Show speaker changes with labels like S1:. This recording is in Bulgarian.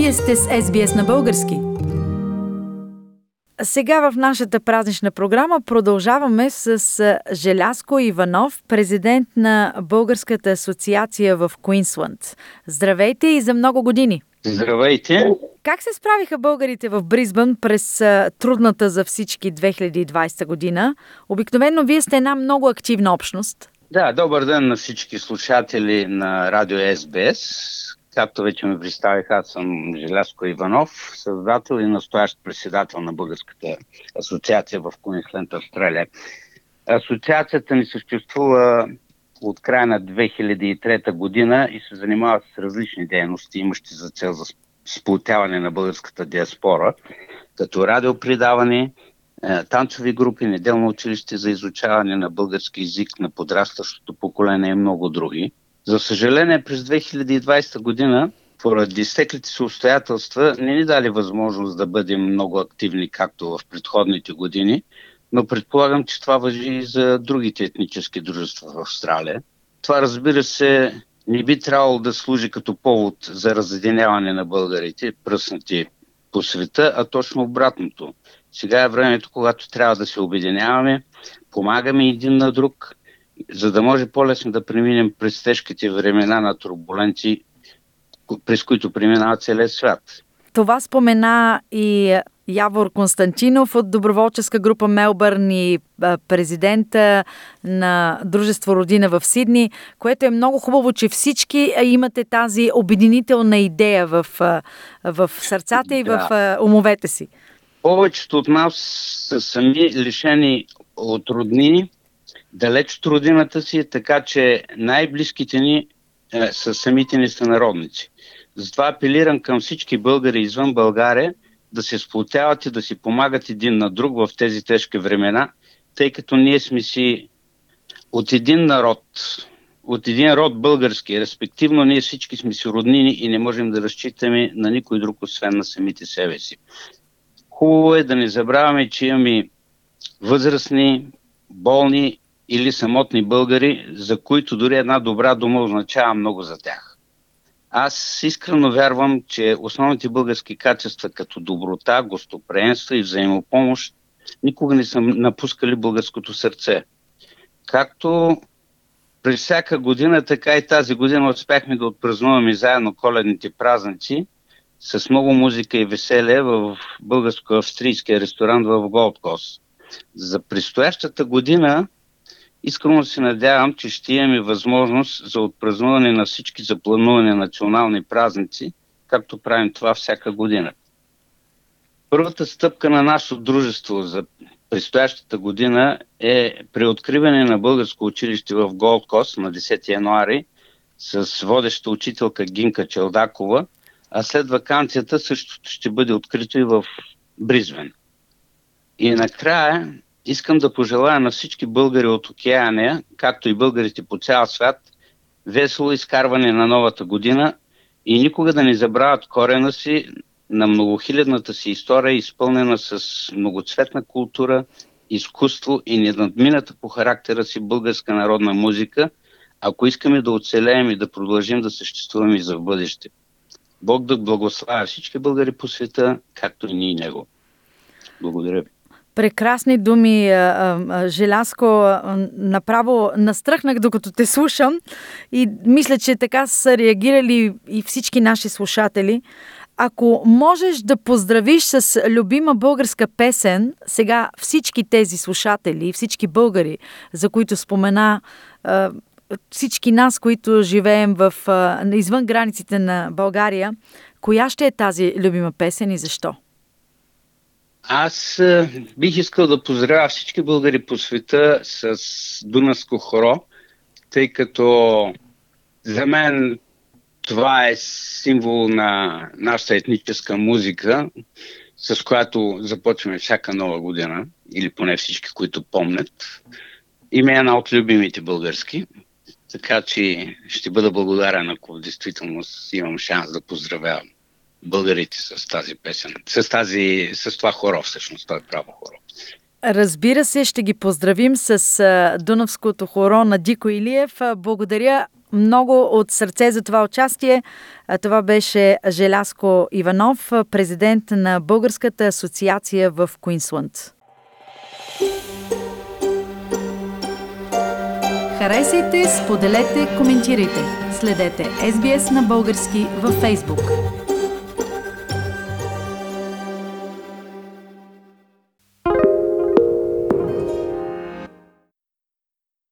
S1: Вие сте с SBS на български. Сега в нашата празнична програма продължаваме с Желяско Иванов, президент на Българската асоциация в Куинсланд. Здравейте и за много години!
S2: Здравейте!
S1: Как се справиха българите в Бризбън през трудната за всички 2020 година? Обикновено вие сте една много активна общност.
S2: Да, добър ден на всички слушатели на радио СБС. Както вече ме представих, аз съм Желязко Иванов, създател и настоящ председател на Българската асоциация в Куинсленд, Австралия. Асоциацията ни съществува от края на 2003 година и се занимава с различни дейности, имащи за цел за сплотяване на българската диаспора, като радиопредаване, е, танцови групи, неделно училище за изучаване на български язик на подрастващото поколение и много други. За съжаление, през 2020 година, поради стеклите си обстоятелства, не ни дали възможност да бъдем много активни, както в предходните години, но предполагам, че това въжи и за другите етнически дружества в Австралия. Това, разбира се, не би трябвало да служи като повод за разединяване на българите, пръснати по света, а точно обратното. Сега е времето, когато трябва да се обединяваме, помагаме един на друг, за да може по-лесно да преминем през тежките времена на турбуленции, през които преминава целият свят.
S1: Това спомена и Явор Константинов от доброволческа група Мелбърн и президента на Дружество Родина в Сидни, което е много хубаво, че всички имате тази обединителна идея в, в сърцата и в умовете си.
S2: Повечето от нас са сами лишени от роднини, далеч от родината си, така че най-близките ни е, са самите ни сънародници. Затова апелирам към всички българи извън България да се сплотяват и да си помагат един на друг в тези тежки времена, тъй като ние сме си от един народ, от един род български, респективно ние всички сме си роднини и не можем да разчитаме на никой друг, освен на самите себе си. Хубаво е да не забравяме, че имаме възрастни, болни или самотни българи, за които дори една добра дума означава много за тях. Аз искрено вярвам, че основните български качества като доброта, гостоприемство и взаимопомощ никога не са напускали българското сърце. Както през всяка година, така и тази година успяхме да отпразнуваме заедно коледните празници с много музика и веселие в българско-австрийския ресторант в Голдкос. За предстоящата година Искрено се надявам, че ще имаме възможност за отпразнуване на всички запланувани национални празници, както правим това всяка година. Първата стъпка на нашето дружество за предстоящата година е при откриване на българско училище в Голд Кост на 10 януари с водеща учителка Гинка Челдакова, а след вакансията същото ще бъде открито и в Бризвен. И накрая Искам да пожелая на всички българи от Океания, както и българите по цял свят, весело изкарване на новата година и никога да не забравят корена си на многохилядната си история, изпълнена с многоцветна култура, изкуство и ненадмината по характера си българска народна музика, ако искаме да оцелеем и да продължим да съществуваме и за в бъдеще. Бог да благославя всички българи по света, както и ние него. Благодаря ви.
S1: Прекрасни думи, Желяско. Направо настръхнах докато те слушам и мисля, че така са реагирали и всички наши слушатели. Ако можеш да поздравиш с любима българска песен, сега всички тези слушатели, всички българи, за които спомена, всички нас, които живеем в, извън границите на България, коя ще е тази любима песен и защо?
S2: Аз бих искал да поздравя всички българи по света с Дунавско хоро, тъй като за мен това е символ на нашата етническа музика, с която започваме всяка нова година, или поне всички, които помнят. Има една от любимите български, така че ще бъда благодарен, ако в действителност имам шанс да поздравявам българите с тази песен, с, тази, с това хоро всъщност, това е право хоро.
S1: Разбира се, ще ги поздравим с Дунавското хоро на Дико Илиев. Благодаря много от сърце за това участие. Това беше Желяско Иванов, президент на Българската асоциация в Куинсланд. Харесайте, споделете, коментирайте. Следете SBS на български във Facebook.